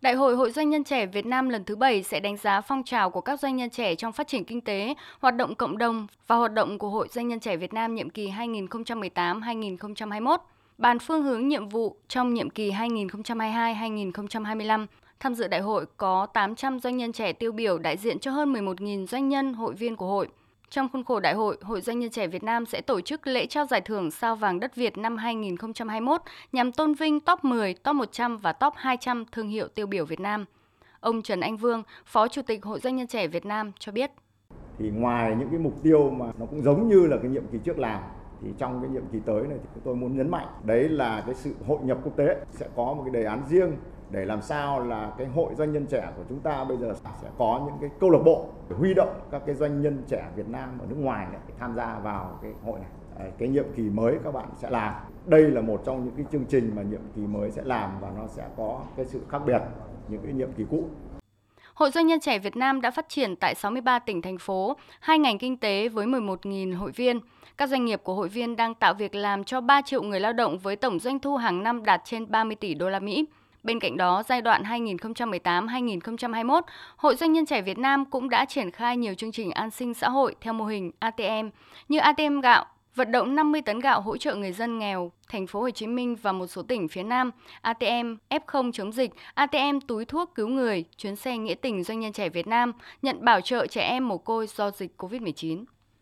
Đại hội Hội Doanh nhân trẻ Việt Nam lần thứ 7 sẽ đánh giá phong trào của các doanh nhân trẻ trong phát triển kinh tế, hoạt động cộng đồng và hoạt động của Hội Doanh nhân trẻ Việt Nam nhiệm kỳ 2018-2021, bàn phương hướng nhiệm vụ trong nhiệm kỳ 2022-2025. Tham dự đại hội có 800 doanh nhân trẻ tiêu biểu đại diện cho hơn 11.000 doanh nhân, hội viên của hội. Trong khuôn khổ đại hội, Hội Doanh nhân trẻ Việt Nam sẽ tổ chức lễ trao giải thưởng Sao vàng đất Việt năm 2021 nhằm tôn vinh top 10, top 100 và top 200 thương hiệu tiêu biểu Việt Nam. Ông Trần Anh Vương, Phó Chủ tịch Hội Doanh nhân trẻ Việt Nam cho biết. Thì ngoài những cái mục tiêu mà nó cũng giống như là cái nhiệm kỳ trước làm thì trong cái nhiệm kỳ tới này thì tôi muốn nhấn mạnh, đấy là cái sự hội nhập quốc tế sẽ có một cái đề án riêng để làm sao là cái hội doanh nhân trẻ của chúng ta bây giờ sẽ có những cái câu lạc bộ để huy động các cái doanh nhân trẻ Việt Nam ở nước ngoài này để tham gia vào cái hội này. Cái nhiệm kỳ mới các bạn sẽ làm. Đây là một trong những cái chương trình mà nhiệm kỳ mới sẽ làm và nó sẽ có cái sự khác biệt những cái nhiệm kỳ cũ. Hội Doanh nhân trẻ Việt Nam đã phát triển tại 63 tỉnh, thành phố, hai ngành kinh tế với 11.000 hội viên. Các doanh nghiệp của hội viên đang tạo việc làm cho 3 triệu người lao động với tổng doanh thu hàng năm đạt trên 30 tỷ đô la Mỹ. Bên cạnh đó, giai đoạn 2018-2021, Hội Doanh nhân trẻ Việt Nam cũng đã triển khai nhiều chương trình an sinh xã hội theo mô hình ATM như ATM gạo, vận động 50 tấn gạo hỗ trợ người dân nghèo, thành phố Hồ Chí Minh và một số tỉnh phía Nam, ATM F0 chống dịch, ATM túi thuốc cứu người, chuyến xe nghĩa tình doanh nhân trẻ Việt Nam nhận bảo trợ trẻ em mồ côi do dịch COVID-19.